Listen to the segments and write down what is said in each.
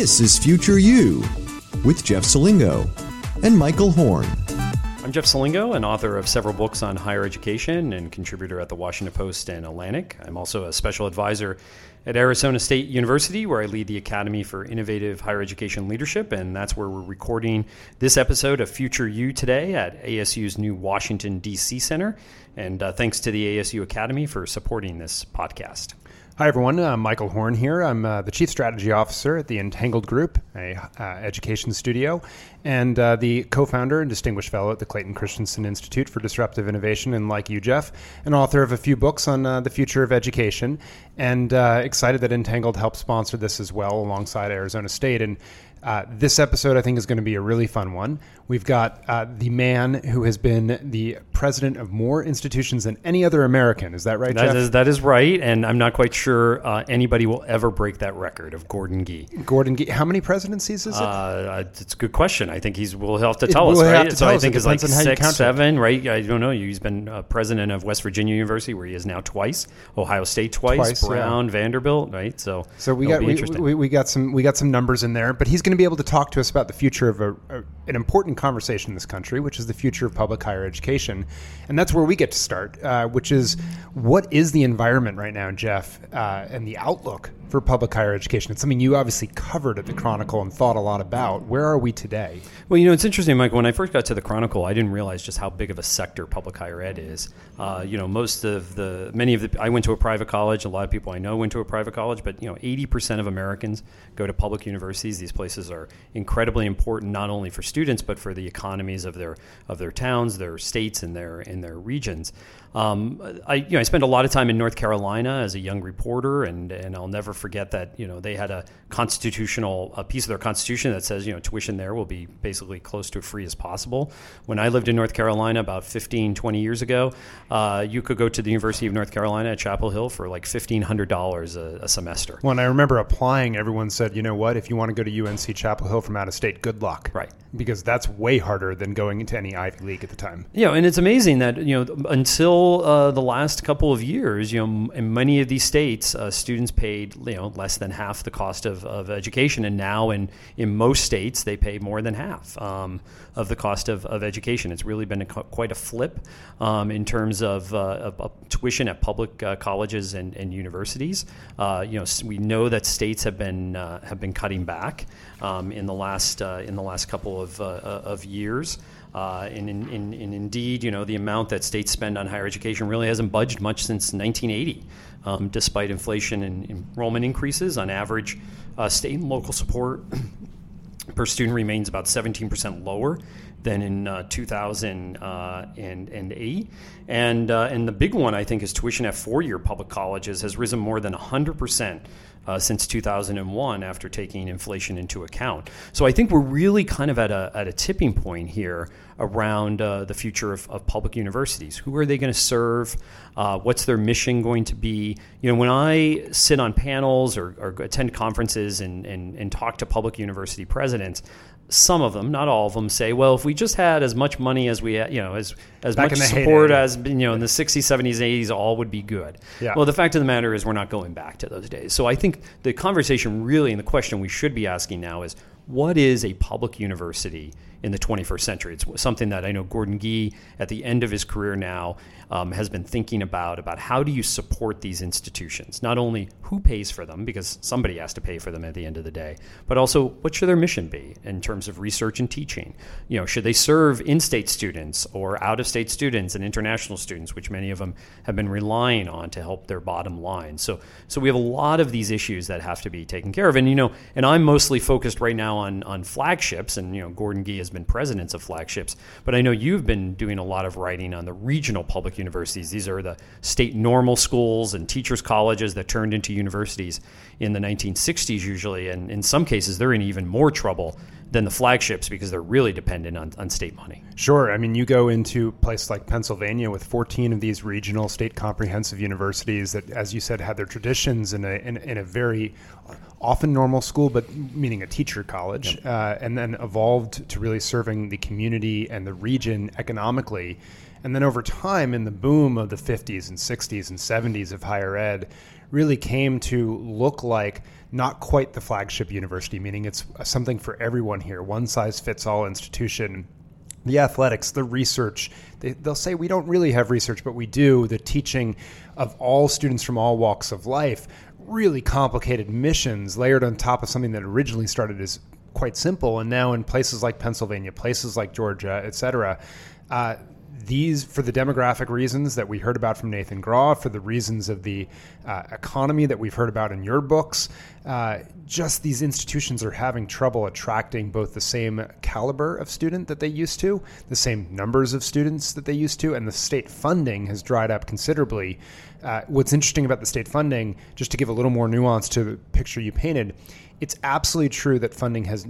This is Future U with Jeff Selingo and Michael Horn. I'm Jeff Selingo, an author of several books on higher education and contributor at the Washington Post and Atlantic. I'm also a special advisor at Arizona State University, where I lead the Academy for Innovative Higher Education Leadership, and that's where we're recording this episode of Future U today at ASU's new Washington, D.C. Center. And uh, thanks to the ASU Academy for supporting this podcast. Hi, everyone. I'm uh, Michael Horn here. I'm uh, the Chief Strategy Officer at the Entangled Group, a uh, education studio, and uh, the co-founder and distinguished fellow at the Clayton Christensen Institute for Disruptive Innovation. And like you, Jeff, an author of a few books on uh, the future of education, and uh, excited that Entangled helped sponsor this as well alongside Arizona State. And uh, this episode, I think, is going to be a really fun one. We've got uh, the man who has been the president of more institutions than any other American. Is that right, that Jeff? Is, that is right, and I'm not quite sure uh, anybody will ever break that record of Gordon Gee. Gordon Gee. How many presidencies is it? Uh, it's a good question. I think he's will have to tell it, us, right? so I think it's like six, seven, right? I don't know. He's been uh, president of West Virginia University, where he is now twice. Ohio State twice. twice Brown, yeah. Vanderbilt, right? So, so we got we, we, we, got some we got some numbers in there, but he's going to be able to talk to us about the future of a, a, an important conversation in this country, which is the future of public higher education, and that's where we get to start, uh, which is what is the environment right now, Jeff, uh, and the outlook for public higher education? It's something you obviously covered at the Chronicle and thought a lot about. Where are we today? Well, you know, it's interesting, Mike. When I first got to the Chronicle, I didn't realize just how big of a sector public higher ed is. Uh, you know, most of the, many of the, I went to a private college. A lot of people I know went to a private college, but, you know, 80% of Americans go to public universities. These places are incredibly important, not only for students, but for the economies of their, of their towns, their states, and their, in their regions. Um, I, you know, I spent a lot of time in North Carolina as a young reporter, and, and I'll never forget that you know they had a constitutional a piece of their constitution that says you know tuition there will be basically close to free as possible. When I lived in North Carolina about 15, 20 years ago, uh, you could go to the University of North Carolina at Chapel Hill for like fifteen hundred dollars a semester. When I remember applying, everyone said, you know what, if you want to go to UNC Chapel Hill from out of state, good luck. Right. Because that's way harder than going into any Ivy League at the time. Yeah, and it's amazing that you know until uh, the last couple of years, you know, in many of these states, uh, students paid you know less than half the cost of, of education, and now in in most states they pay more than half um, of the cost of, of education. It's really been a, quite a flip um, in terms of, uh, of, of, tuition at public uh, colleges and, and universities. Uh, you know, we know that states have been uh, have been cutting back um, in the last in the last couple of of years. Uh, and, in, in, and, indeed, you know, the amount that states spend on higher education really hasn't budged much since 1980, um, despite inflation and enrollment increases. On average, uh, state and local support per student remains about 17% lower than in uh, 2008. Uh, and, uh, and the big one, I think, is tuition at four year public colleges has risen more than 100% uh, since 2001 after taking inflation into account. So I think we're really kind of at a, at a tipping point here around uh, the future of, of, public universities. Who are they going to serve? Uh, what's their mission going to be? You know, when I sit on panels or, or attend conferences and, and, and talk to public university presidents, some of them, not all of them, say, well, if we just had as much money as we, had, you know, as as Back much support heyday. as you know in the 60s, 70s, 80s, all would be good. Yeah. Well, the fact of the matter is, we're not going back to those days. So I think the conversation really, and the question we should be asking now is, what is a public university in the 21st century? It's something that I know Gordon Gee, at the end of his career now, um, has been thinking about about how do you support these institutions? Not only who pays for them, because somebody has to pay for them at the end of the day, but also what should their mission be in terms of research and teaching? You know, should they serve in-state students or out-of-state students and international students, which many of them have been relying on to help their bottom line? So, so we have a lot of these issues that have to be taken care of, and you know, and I'm mostly focused right now on on flagships, and you know, Gordon Gee has been presidents of flagships, but I know you've been doing a lot of writing on the regional public universities. These are the state normal schools and teachers' colleges that turned into universities in the 1960s, usually. And in some cases, they're in even more trouble than the flagships because they're really dependent on, on state money. Sure. I mean, you go into places like Pennsylvania with 14 of these regional state comprehensive universities that, as you said, had their traditions in a, in, in a very often normal school, but meaning a teacher college, yep. uh, and then evolved to really serving the community and the region economically. And then over time, in the boom of the 50s and 60s and 70s of higher ed, really came to look like not quite the flagship university, meaning it's something for everyone here, one size fits all institution. The athletics, the research, they, will say we don't really have research, but we do. The teaching of all students from all walks of life, really complicated missions layered on top of something that originally started as quite simple. And now in places like Pennsylvania, places like Georgia, et cetera, uh, these, for the demographic reasons that we heard about from Nathan Grawe, for the reasons of the uh, economy that we've heard about in your books, uh, just these institutions are having trouble attracting both the same caliber of student that they used to, the same numbers of students that they used to, and the state funding has dried up considerably. Uh, what's interesting about the state funding, just to give a little more nuance to the picture you painted, it's absolutely true that funding has,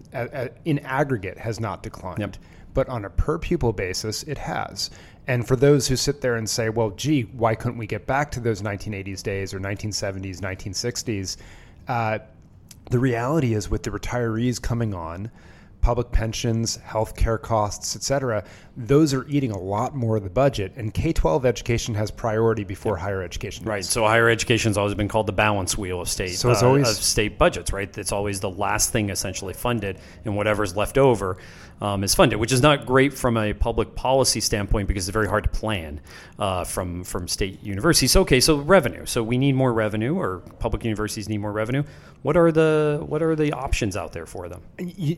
in aggregate, has not declined. Yep but on a per pupil basis, it has. And for those who sit there and say, well, gee, why couldn't we get back to those 1980s days or 1970s, 1960s? Uh, the reality is, with the retirees coming on, public pensions, healthcare costs, et cetera, those are eating a lot more of the budget. And K 12 education has priority before higher education. Right. So higher education has always been called the balance wheel of state, so it's uh, always, of state budgets, right? It's always the last thing essentially funded, and whatever's left over um, is funded, which is not great from a public policy standpoint because it's very hard to plan uh, from, from state universities. So, okay, so revenue. So we need more revenue, or public universities need more revenue. What are the what are the options out there for them?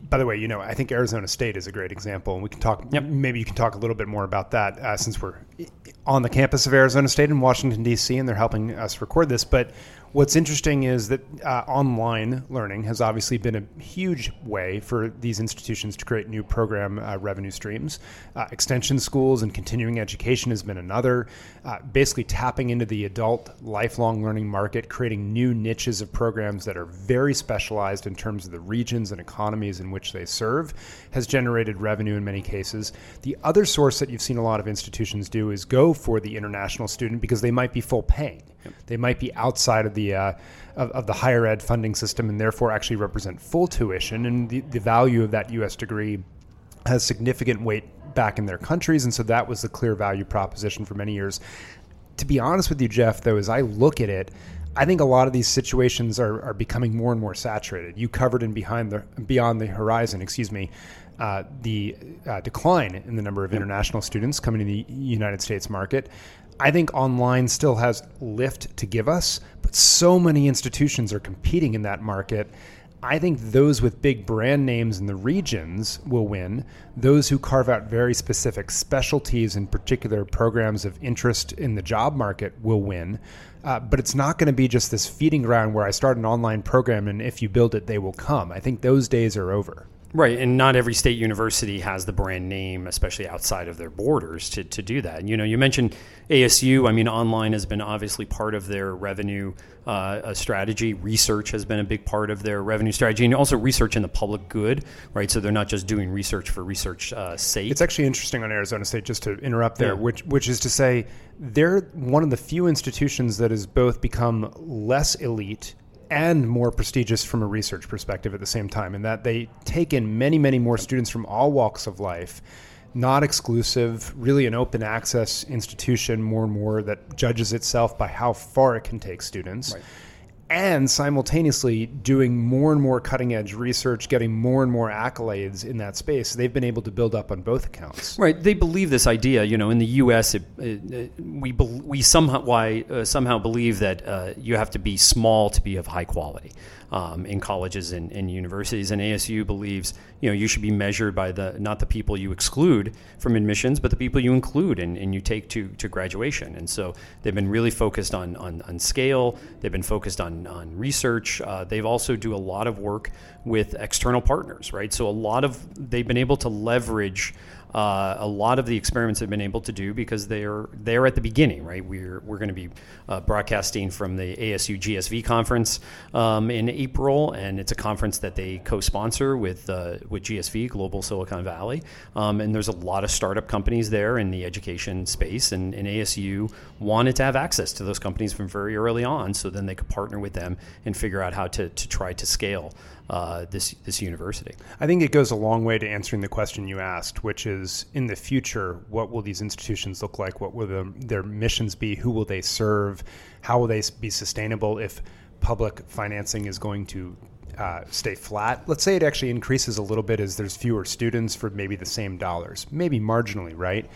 by the way, you know, I think Arizona State is a great example, and we can talk. Yep. Maybe you can talk a little bit more about that uh, since we're on the campus of Arizona State in Washington D.C. and they're helping us record this. But What's interesting is that uh, online learning has obviously been a huge way for these institutions to create new program uh, revenue streams. Uh, extension schools and continuing education has been another. Uh, basically, tapping into the adult lifelong learning market, creating new niches of programs that are very specialized in terms of the regions and economies in which they serve, has generated revenue in many cases. The other source that you've seen a lot of institutions do is go for the international student because they might be full paying. Yep. They might be outside of the uh, of, of, the higher ed funding system and therefore actually represent full tuition, and the, the value of that U.S. degree has significant weight back in their countries, and so that was the clear value proposition for many years. To be honest with you, Jeff, though, as I look at it, I think a lot of these situations are, are becoming more and more saturated. You covered in behind the beyond the horizon, excuse me, uh, the uh, decline in the number of international students coming to the United States market. I think online still has lift to give us, but so many institutions are competing in that market. I think those with big brand names in the regions will win. Those who carve out very specific specialties and particular programs of interest in the job market will win. Uh, but it's not going to be just this feeding ground where I start an online program and if you build it, they will come. I think those days are over. Right, and not every state university has the brand name, especially outside of their borders, to, to do that. You know, you mentioned ASU. I mean, online has been obviously part of their revenue uh, strategy. Research has been a big part of their revenue strategy, and also research in the public good. Right, so they're not just doing research for research uh, sake. It's actually interesting on Arizona State, just to interrupt there, yeah. which which is to say, they're one of the few institutions that has both become less elite and more prestigious from a research perspective at the same time, in that they take in many, many more students from all walks of life, not exclusive, really an open access institution more and more that judges itself by how far it can take students. Right and simultaneously doing more and more cutting edge research, getting more and more accolades in that space. They've been able to build up on both accounts. Right. They believe this idea. You know, in the U.S., it, it, we we somehow why uh, somehow believe that uh, you have to be small to be of high quality um, in colleges and, and, universities. And ASU believes you know you should be measured by the not the people you exclude from admissions, but the people you include and, and you take to, to graduation. And so they've been really focused on on, on scale. They've been focused on on research. Uh, they've also do a lot of work with external partners, right? So a lot of they've been able to leverage uh, a lot of the experiments have been able to do because they're they're at the beginning, right? We're we're going to be uh, broadcasting from the ASU GSV conference um, in April, and it's a conference that they co-sponsor with uh, with GSV Global Silicon Valley, um, and there's a lot of startup companies there in the education space, and, and ASU wanted to have access to those companies from very early on, so then they could partner with them and figure out how to to try to scale uh, this this university. I think it goes a long way to answering the question you asked, which is in the future, what will these institutions look like? What will the, their missions be? Who will they serve? How will they be sustainable if public financing is going to uh, stay flat. Let's say it actually increases a little bit as there's fewer students for maybe the same dollars, maybe marginally, right?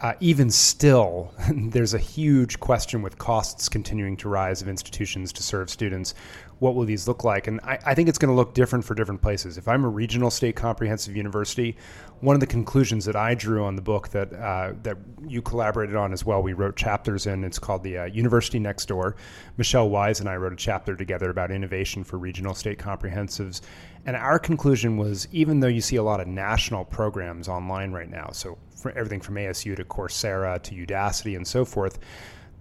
Uh, even still, there's a huge question with costs continuing to rise of institutions to serve students. What will these look like? And I, I think it's going to look different for different places. If I'm a regional state comprehensive university, one of the conclusions that I drew on the book that uh, that you collaborated on as well, we wrote chapters in. It's called the uh, University Next Door. Michelle Weise and I wrote a chapter together about innovation for regional state comprehensives. And our conclusion was even though you see a lot of national programs online right now, so for everything from ASU to Coursera to Udacity and so forth,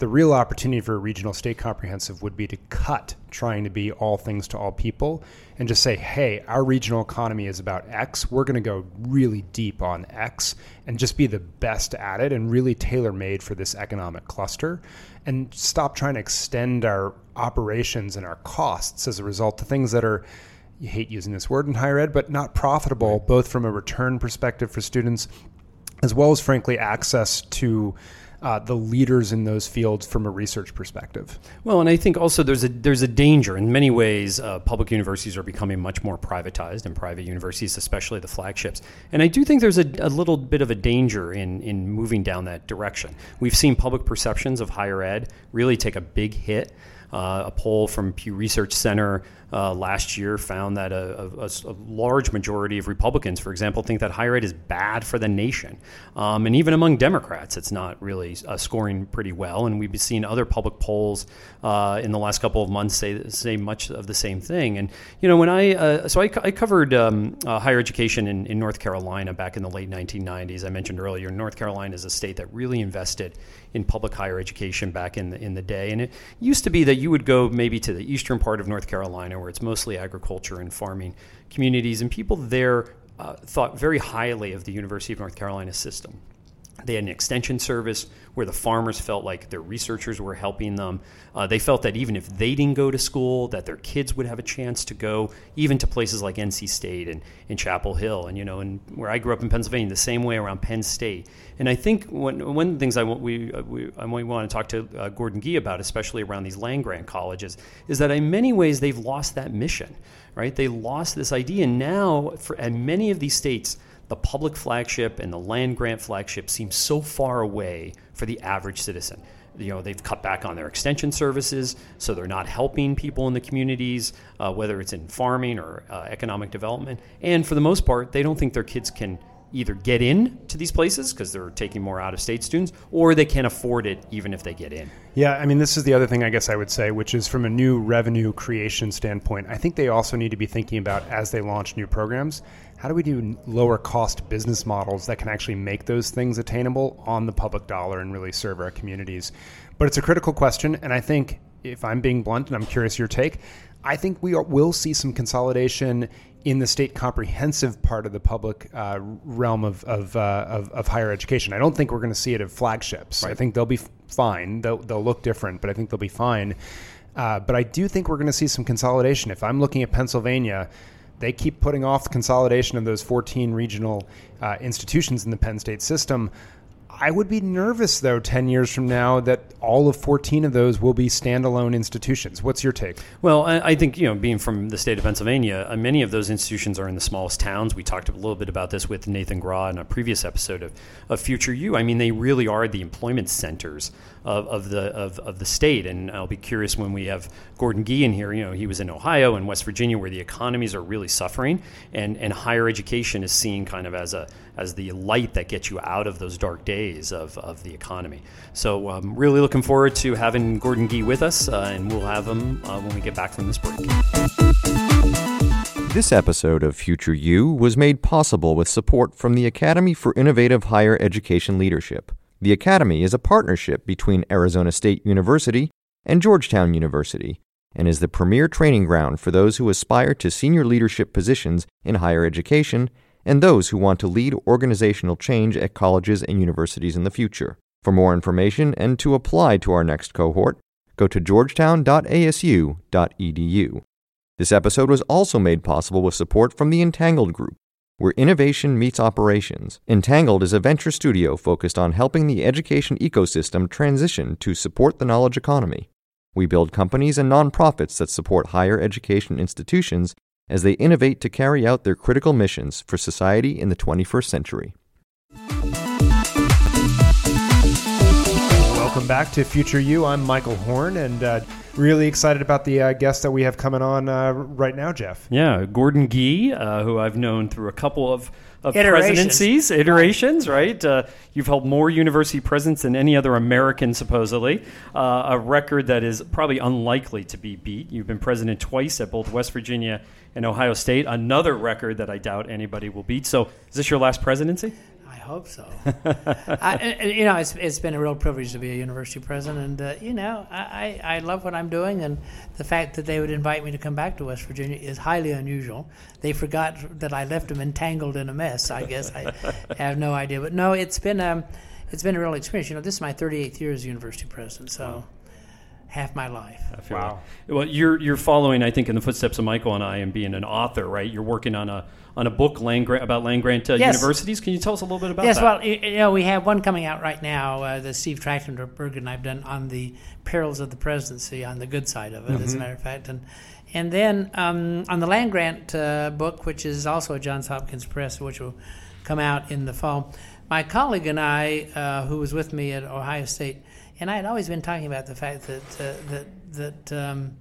the real opportunity for a regional state comprehensive would be to cut trying to be all things to all people and just say, hey, our regional economy is about X. We're going to go really deep on X and just be the best at it and really tailor made for this economic cluster and stop trying to extend our operations and our costs as a result to things that are you hate using this word in higher ed, but not profitable, both from a return perspective for students, as well as, frankly, access to uh, the leaders in those fields from a research perspective. Well, and I think also there's a there's a danger in many ways. Uh, public universities are becoming much more privatized, and private universities, especially the flagships. And I do think there's a, a little bit of a danger in in moving down that direction. We've seen public perceptions of higher ed really take a big hit. Uh, a poll from Pew Research Center uh, last year found that a, a, a, large majority of Republicans, for example, think that higher ed is bad for the nation. Um, and even among Democrats, it's not really uh, scoring pretty well. And we've seen other public polls uh, in the last couple of months say, say much of the same thing. And, you know, when I, uh, so I, I covered um, uh, higher education in, in North Carolina back in the late 1990s. I mentioned earlier, North Carolina is a state that really invested in public higher education back in the, in the day. And it used to be that you would go maybe to the eastern part of North Carolina where it's mostly agriculture and farming communities, and people there uh, thought very highly of the University of North Carolina system. They had an extension service where the farmers felt like their researchers were helping them. Uh, they felt that even if they didn't go to school, that their kids would have a chance to go even to places like NC State and, and Chapel Hill. And, you know, and where I grew up in Pennsylvania, the same way around Penn State. And I think one, one of the things I, we, uh, we, I want to talk to uh, Gordon Gee about, especially around these land grant colleges, is that in many ways they've lost that mission, right? They lost this idea. And now, for, in many of these states, the public flagship and the land grant flagship seem so far away for the average citizen. You know, they've cut back on their extension services, so they're not helping people in the communities, uh, whether it's in farming or uh, economic development. And for the most part, they don't think their kids can either get in to these places because they're taking more out of state students or they can't afford it even if they get in. Yeah, I mean, this is the other thing I guess I would say, which is from a new revenue creation standpoint, I think they also need to be thinking about as they launch new programs, how do we do lower cost business models that can actually make those things attainable on the public dollar and really serve our communities? But it's a critical question, and I think if I'm being blunt and I'm curious your take, I think we are, will see some consolidation in the state comprehensive part of the public uh, realm of of, uh, of, of higher education. I don't think we're going to see it at flagships. Right. I think they'll be fine. They'll they'll look different, but I think they'll be fine. Uh, but I do think we're going to see some consolidation. If I'm looking at Pennsylvania, they keep putting off the consolidation of those 14 regional uh, institutions in the Penn State system. I would be nervous, though, 10 years from now that all of 14 of those will be standalone institutions. What's your take? Well, I, think, you know, being from the state of Pennsylvania, uh, many of those institutions are in the smallest towns. We talked a little bit about this with Nathan Grawe in a previous episode of, of Future U. I mean, they really are the employment centers of, of the of, of the state. And I'll be curious when we have Gordon Gee in here. You know, he was in Ohio and West Virginia where the economies are really suffering, and, and higher education is seen kind of as a as the light that gets you out of those dark days of, of the economy. So I'm um, really looking forward to having Gordon Gee with us, uh, and we'll have him uh, when we get back from this break. This episode of Future U was made possible with support from the Academy for Innovative Higher Education Leadership. The Academy is a partnership between Arizona State University and Georgetown University and is the premier training ground for those who aspire to senior leadership positions in higher education and those who want to lead organizational change at colleges and universities in the future. For more information and to apply to our next cohort, go to georgetown.asu.edu. This episode was also made possible with support from the Entangled Group, where innovation meets operations. Entangled is a venture studio focused on helping the education ecosystem transition to support the knowledge economy. We build companies and nonprofits that support higher education institutions as they innovate to carry out their critical missions for society in the 21st century. Welcome back to Future U. I'm Michael Horn, and uh, really excited about the uh, guest that we have coming on uh, right now, Jeff. Yeah, Gordon Gee, uh, who I've known through a couple of of Iterations. presidencies, iterations, right? Uh, you've held more university presidents than any other American, supposedly, uh, a record that is probably unlikely to be beat. You've been president twice at both West Virginia and Ohio State, another record that I doubt anybody will beat. So, is this your last presidency? I hope so. I, and, you know, it's, it's been a real privilege to be a university president, and uh, you know, I, I I love what I'm doing, and the fact that they would invite me to come back to West Virginia is highly unusual. They forgot that I left them entangled in a mess. I guess I have no idea, but no, it's been um, it's been a real experience. You know, this is my 38th year as university president, so half my life. Wow. that. Well, you're you're following, I think, in the footsteps of Michael and I, and being an author, right? You're working on a on a book land grant, about land grant uh, Yes. universities. Can you tell us a little bit about yes, that? Yes, well, you know, we have one coming out right now uh, that Steve Trachtenberg and I've done on the perils of the presidency, on the good side of it, as a matter of fact. And and then um, on the land grant uh, book, which is also a Johns Hopkins Press, which will come out in the fall, my colleague and I, uh, who was with me at Ohio State, and I had always been talking about the fact that uh, that that um,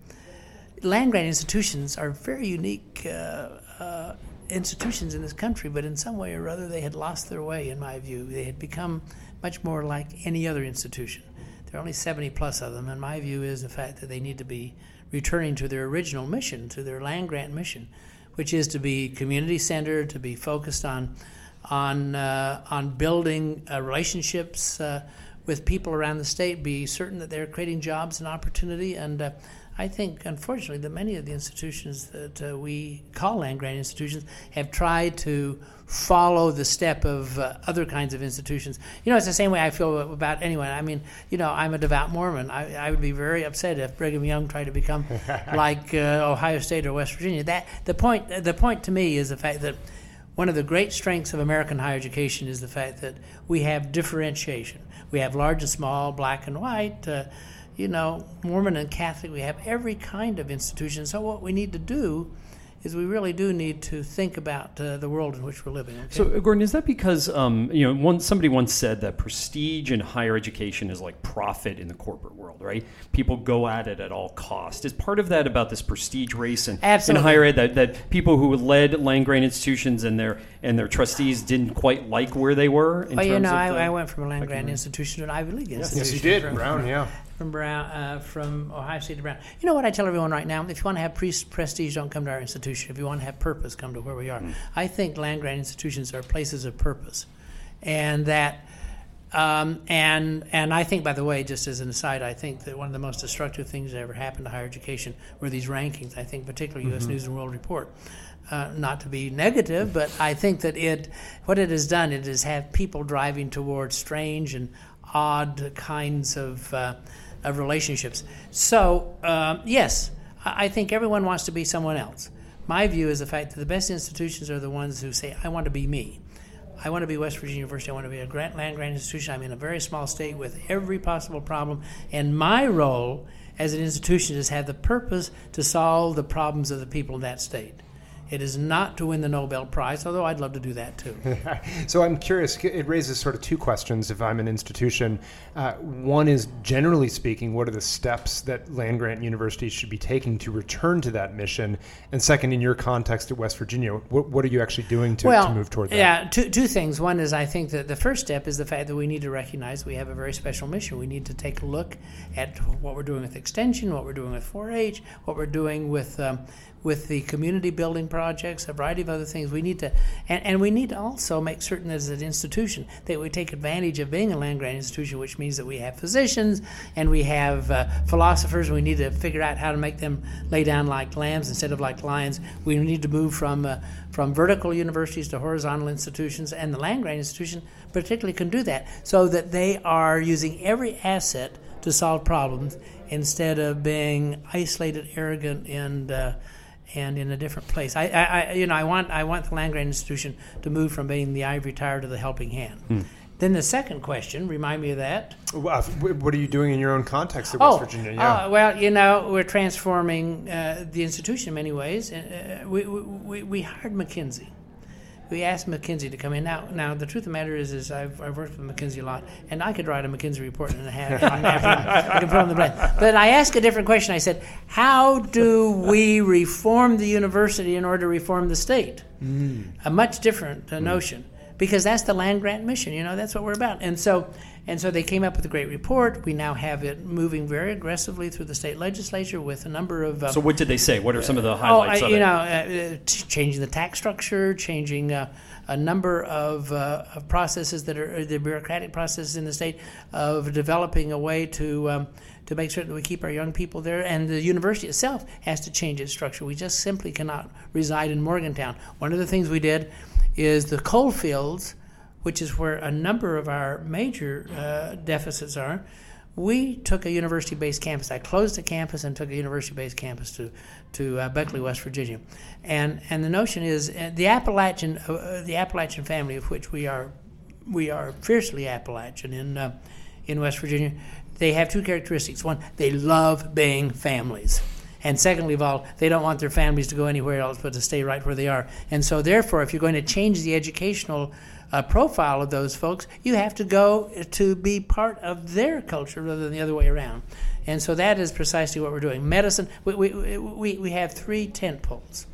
land grant institutions are very unique uh, uh, institutions in this country, but in some way or other they had lost their way, in my view. They had become much more like any other institution. There are only 70 plus of them, and my view is the fact that they need to be returning to their original mission, to their land grant mission, which is to be community centered, to be focused on on uh, on building uh, relationships uh, with people around the state, be certain that they're creating jobs and opportunity. And uh, I think, unfortunately, that many of the institutions that uh, we call land grant institutions have tried to follow the step of uh, other kinds of institutions. You know, it's the same way I feel about anyone. I mean, you know, I'm a devout Mormon. I, I would be very upset if Brigham Young tried to become like uh, Ohio State or West Virginia. That the point. The point to me is the fact that one of the great strengths of American higher education is the fact that we have differentiation. We have large and small, black and white, uh, you know, Mormon and Catholic. We have every kind of institution. So what we need to do is we really do need to think about uh, the world in which we're living. Okay? So, uh, Gordon, is that because um, you know one, somebody once said that prestige in higher education is like profit in the corporate world, right? People go at it at all cost. Is part of that about this prestige race in, in higher ed that, that people who led land grant institutions and their and their trustees didn't quite like where they were? In well, you know, of I, the- I went from a land grant institution to an Ivy League institution. Yes, you did, From- Brown. Yeah. From Brown, uh, from Ohio State to Brown. You know what I tell everyone right now? If you want to have pre- prestige, don't come to our institution. If you want to have purpose, come to where we are. I think land grant institutions are places of purpose, and that. Um, and and I think, by the way, just as an aside, I think that one of the most destructive things that ever happened to higher education were these rankings. I think, particularly U.S. News and World Report. Uh, not to be negative, but I think that it, what it has done, it has had people driving towards strange and odd kinds of, uh, of relationships. So, um, yes, I think everyone wants to be someone else. My view is the fact that the best institutions are the ones who say, I want to be me. I want to be West Virginia University. I want to be a grant, land grant institution. I'm in a very small state with every possible problem. And my role as an institution is have the purpose to solve the problems of the people in that state. It is not to win the Nobel Prize, although I'd love to do that too. So I'm curious. It raises sort of two questions. If I'm an institution, uh, one is generally speaking, what are the steps that land grant universities should be taking to return to that mission? And second, in your context at West Virginia, what, what are you actually doing to, well, to move toward that? Yeah, two, two things. One is I think that the first step is the fact that we need to recognize we have a very special mission. We need to take a look at what we're doing with extension, what we're doing with 4-H, what we're doing with um, with the community building projects, a variety of other things. We need to, and, and we need to also make certain as an institution that we take advantage of being a land grant institution, which means that we have physicians and we have uh, philosophers. We need to figure out how to make them lay down like lambs instead of like lions. We need to move from uh, from vertical universities to horizontal institutions, and the land grant institution particularly can do that, so that they are using every asset to solve problems instead of being isolated, arrogant, and uh, and in a different place. I, I, I you know, I want I want the land grant institution to move from being the ivory tower to the helping hand. Hmm. Then the second question, remind me of that. Well, What are you doing in your own context at West Oh, Virginia? Yeah. uh, well, you know, we're transforming uh, the institution in many ways. Uh, we, we, we hired McKinsey. We asked McKinsey to come in. Now, now the truth of the matter is, is I've, I've worked with McKinsey a lot, and I could write a McKinsey report in a half. I can put on the brain. But I asked a different question. I said, "How do we reform the university in order to reform the state?" A much different uh, notion because that's the land grant mission. You know, that's what we're about. And so, and so they came up with a great report. We now have it moving very aggressively through the state legislature with a number of. Uh, So what did they say? What are some of the oh, I, highlights of you it? know, uh, uh, changing the tax structure, changing uh, a number of, uh, of processes that are the bureaucratic processes in the state of developing a way to. Um, to make certain that we keep our young people there, and the university itself has to change its structure. We just simply cannot reside in Morgantown. One of the things we did is the coal fields, which is where a number of our major uh, deficits are. We took a university-based campus. I closed the campus and took a university-based campus to to uh, Beckley, West Virginia, and and the notion is uh, the Appalachian uh, uh, the Appalachian family of which we are we are fiercely Appalachian in in West Virginia. They have two characteristics. One, they love being families. And secondly of all, they don't want their families to go anywhere else but to stay right where they are. And so, therefore, if you're going to change the educational uh, profile of those folks, you have to go to be part of their culture rather than the other way around. And so, that is precisely what we're doing. Medicine, we, we, we, we have three tent poles.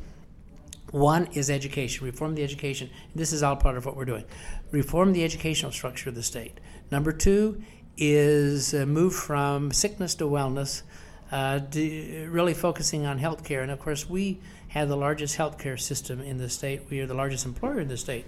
One is education, reform the education. This is all part of what we're doing. Reform the educational structure of the state. Number two is uh, move from sickness to wellness, uh, really focusing on healthcare. And of course, we have the largest healthcare system in the state. We are the largest employer in the state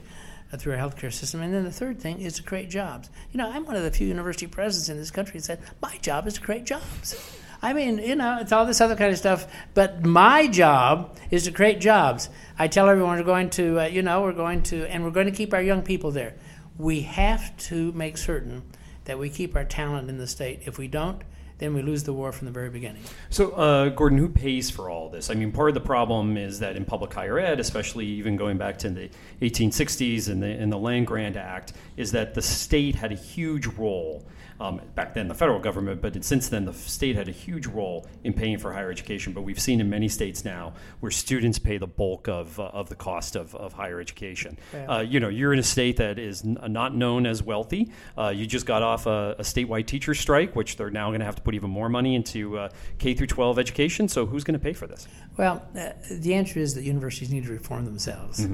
uh, through our healthcare system. And then the third thing is to create jobs. You know, I'm one of the few university presidents in this country that said, my job is to create jobs. I mean, you know, it's all this other kind of stuff, but my job is to create jobs. I tell everyone we're going to, uh, you know, we're going to, and we're going to keep our young people there. We have to make certain that we keep our talent in the state. If we don't, then we lose the war from the very beginning. So, uh, Gordon, who pays for all this? I mean, part of the problem is that in public higher ed, especially even going back to the 1860s and the, and the Land Grant Act, is that the state had a huge role. Um, back then, the federal government, but since then, the state had a huge role in paying for higher education. But we've seen in many states now where students pay the bulk of, uh, of the cost of, of higher education. Uh, you know, you're in a state that is n- not known as wealthy. Uh, you just got off a, a statewide teacher strike, which they're now going to have to put even more money into uh, K through 12 education. So, who's going to pay for this? Well, uh, the answer is that universities need to reform themselves.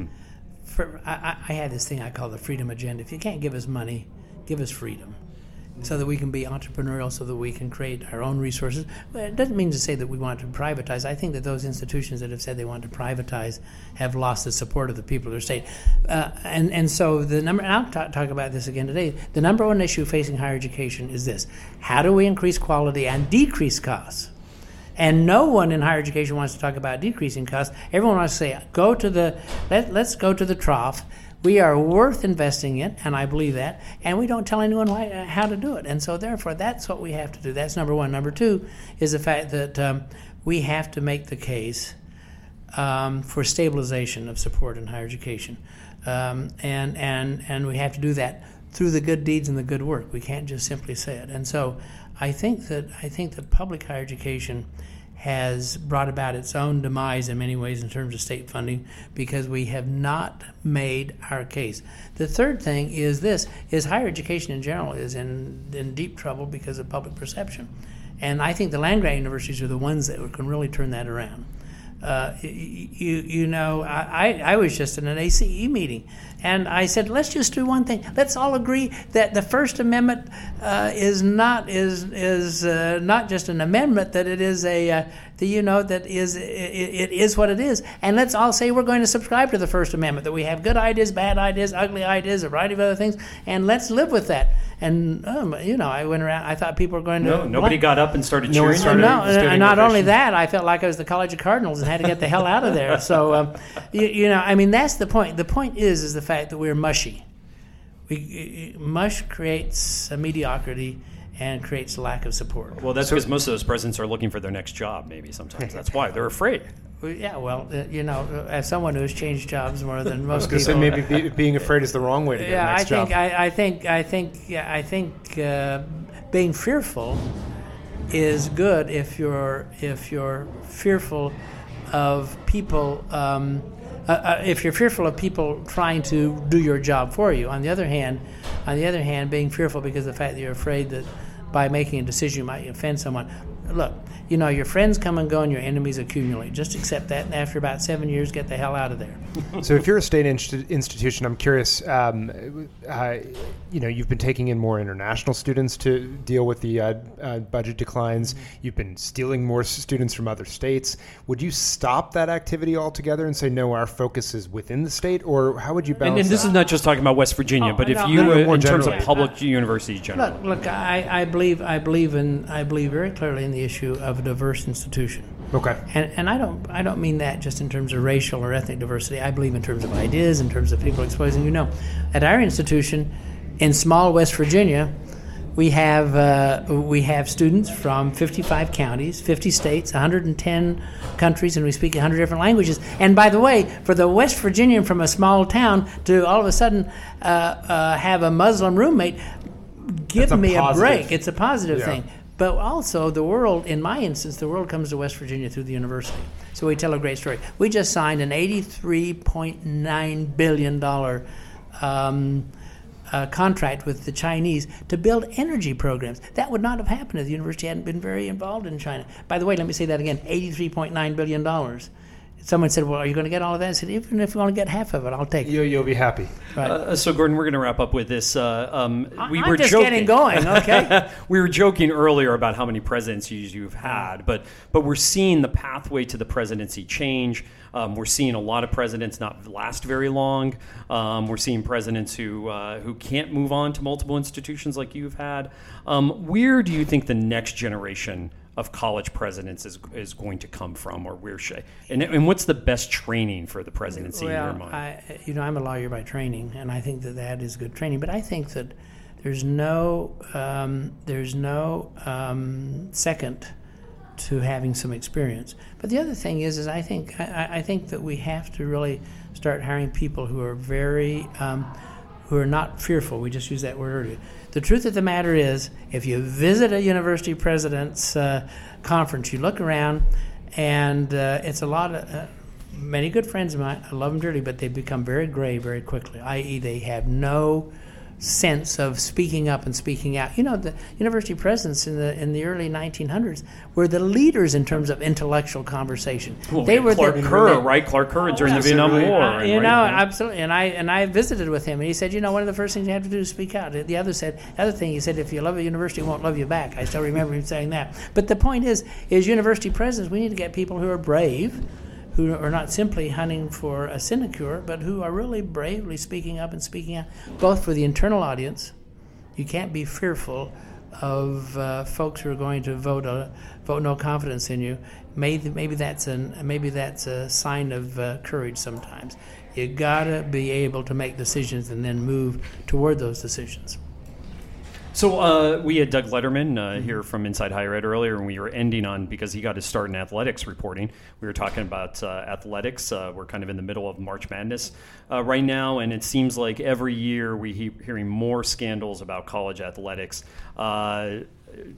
For, I, I I have this thing I call the freedom agenda. If you can't give us money, give us freedom. So that we can be entrepreneurial, so that we can create our own resources. It doesn't mean to say that we want to privatize. I think that those institutions that have said they want to privatize have lost the support of the people of their state. Uh, and, and so the number, and I'll talk, talk about this again today, the number one issue facing higher education is this how do we increase quality and decrease costs? And no one in higher education wants to talk about decreasing costs. Everyone wants to say, go to the, let, let's go to the trough. We are worth investing in, and I believe that, and we don't tell anyone why, uh, how to do it. And so, therefore, that's what we have to do. That's number one. Number two is the fact that um, we have to make the case um, for stabilization of support in higher education. Um, and, and, and we have to do that through the good deeds and the good work. We can't just simply say it. And so I think that, I think that public higher education has brought about its own demise in many ways in terms of state funding because we have not made our case. The third thing is this is higher education in general is in, in deep trouble because of public perception. And I think the land grant universities are the ones that can really turn that around. Uh, you, you know, I, I was just in an ACE meeting, and I said, let's just do one thing. Let's all agree that the First Amendment uh, is not is is uh, not just an amendment; that it is a uh, the, you know that is it, it is what it is. And let's all say we're going to subscribe to the First Amendment. That we have good ideas, bad ideas, ugly ideas, a variety of other things, and let's live with that. And um, you know, I went around. I thought people were going to. No, nobody got up and started No cheering. started- no, standing and not only that, I felt like I was the College of Cardinals and had to get the hell out of there. So, um, you, you know, I mean, that's the point. The point is, is the fact that we're mushy. We mush creates a mediocrity and creates a lack of support. Well, that's because most of those presidents are looking for their next job. Maybe sometimes that's why they're afraid. Yeah, well, uh, you know, uh, as someone who has changed jobs more than most people, say maybe be, being afraid is the wrong way to get yeah, a next I think, job. I, I think, I think, yeah, I think uh, being fearful is good if you're if you're fearful of people. Um, uh, uh, if you're fearful of people trying to do your job for you. On the other hand, on the other hand, being fearful because of the fact that you're afraid that by making a decision you might offend someone. Look, you know, your friends come and go and your enemies accumulate. Just accept that, and after about seven years, get the hell out of there. so, if you're a state inst- institution, I'm curious. Um, uh, you know, you've been taking in more international students to deal with the uh, uh, budget declines. Mm-hmm. You've been stealing more students from other states. Would you stop that activity altogether and say, no, our focus is within the state, or how would you balance? And, and this that? is not just talking about West Virginia, Oh, but if no, you, no, no, uh, more in terms of generally. public universities, generally. Look, look, I, I believe, I believe in, I believe very clearly in the issue of a diverse institution. Okay. And, and I don't I don't mean that just in terms of racial or ethnic diversity. I believe in terms of ideas, in terms of people exposing. You know, at our institution, in small West Virginia, we have uh, we have students from 55 counties, 50 states, 110 countries, and we speak 100 different languages. And by the way, for the West Virginian from a small town to all of a sudden uh, uh, have a Muslim roommate, give a me a break. It's a positive Yeah. thing. But also, the world, in my instance, the world comes to West Virginia through the university. So we tell a great story. We just signed an $83.9 billion um, uh, contract with the Chinese to build energy programs. That would not have happened if the university hadn't been very involved in China. By the way, let me say that again $83.9 billion. Someone said, Well, are you going to get all of that? I said, Even if you want to get half of it, I'll take it. You, you'll be happy. Right. Uh, so, Gordon, we're going to wrap up with this. Uh, um, we I'm were just joking. getting going, okay? we were joking earlier about how many presidencies you've had, but but we're seeing the pathway to the presidency change. Um, we're seeing a lot of presidents not last very long. Um, we're seeing presidents who uh, who can't move on to multiple institutions like you've had. Um, where do you think the next generation of college presidents is, is going to come from, or where should? And, and what's the best training for the presidency in your well, mind? I, you know, I'm a lawyer by training, and I think that that is good training. But I think that there's no um, there's no um, second to having some experience. But the other thing is, is I think I, I think that we have to really start hiring people who are very um, who are not fearful. We just used that word earlier. The truth of the matter is, if you visit a university president's uh, conference, you look around, and uh, it's a lot of. Uh, many good friends of mine, I love them dearly, but they become very gray very quickly, i.e., they have no sense of speaking up and speaking out. You know, the university presidents in the in the early 1900s were the leaders in terms of intellectual conversation. Well, they were Clark the, Kerr, right? Clark Kerr during the Vietnam. War. uh, and, you right, know, absolutely. And I and I visited with him, and he said, you know, one of the first things you have to do is speak out. The other said, the other thing he said, if you love a university, it won't love you back. I still remember him saying that. But the point is, is university presidents, we need to get people who are brave, who are not simply hunting for a sinecure, but who are really bravely speaking up and speaking out, both for the internal audience. You can't be fearful of uh, folks who are going to vote uh, vote no confidence in you. Maybe maybe that's an maybe that's a sign of uh, courage. Sometimes you gotta be able to make decisions and then move toward those decisions. So uh, we had Doug Lederman uh, here from Inside Higher Ed earlier, and we were ending on because he got his start in athletics reporting. We were talking about uh, athletics. Uh, we're kind of in the middle of March Madness uh, right now, and it seems like every year we keep hearing more scandals about college athletics.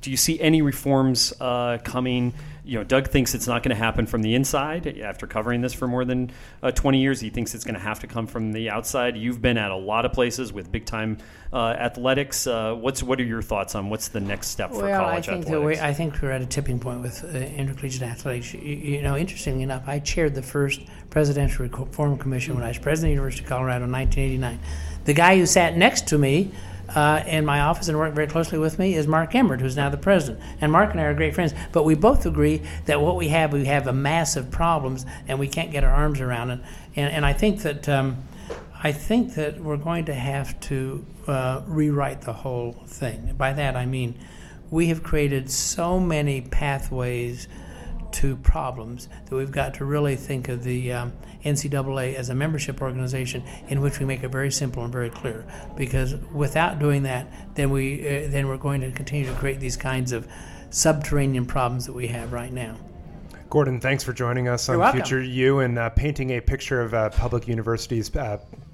Do you see any reforms uh, coming? You know, Doug thinks it's not going to happen from the inside. After covering this for more than uh, 20 years, he thinks it's going to have to come from the outside. You've been at a lot of places with big time uh, athletics. Uh, what's what are your thoughts on what's the next step for well, I college think that athletics? we, I think we're at a tipping point with uh, intercollegiate athletics. You, you know, interestingly enough, I chaired the first presidential reform commission when I was president of the University of Colorado in 1989. The guy who sat next to me uh, in my office and worked very closely with me is Mark Emmert, who's now the president. And Mark and I are great friends. But we both agree that what we have, we have a massive problems, and we can't get our arms around it. And, and I think that um, I think that we're going to have to uh, rewrite the whole thing. By that I mean we have created so many pathways to problems that we've got to really think of the um, NCAA as a membership organization in which we make it very simple and very clear. Because without doing that, then we uh, then we're going to continue to create these kinds of subterranean problems that we have right now. Gordon, thanks for joining us on Future U and uh, painting a picture of uh, public universities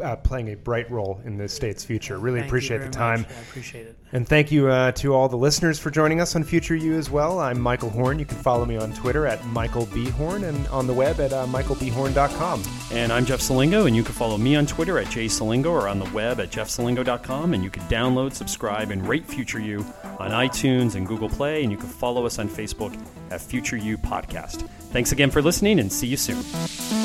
uh, playing a bright role in the state's future. Really thank appreciate the time. Much. I appreciate it. And thank you uh, to all the listeners for joining us on Future U as well. I'm Michael Horn. You can follow me on Twitter at Michael B. Horn and on the web at uh, michaelbhorn.com. And I'm Jeff Selingo, and you can follow me on Twitter at jselingo or on the web at jeffselingo.com. And you can download, subscribe, and rate Future U on iTunes and Google Play. And you can follow us on Facebook at Future U Podcast. Thanks again for listening, and see you soon.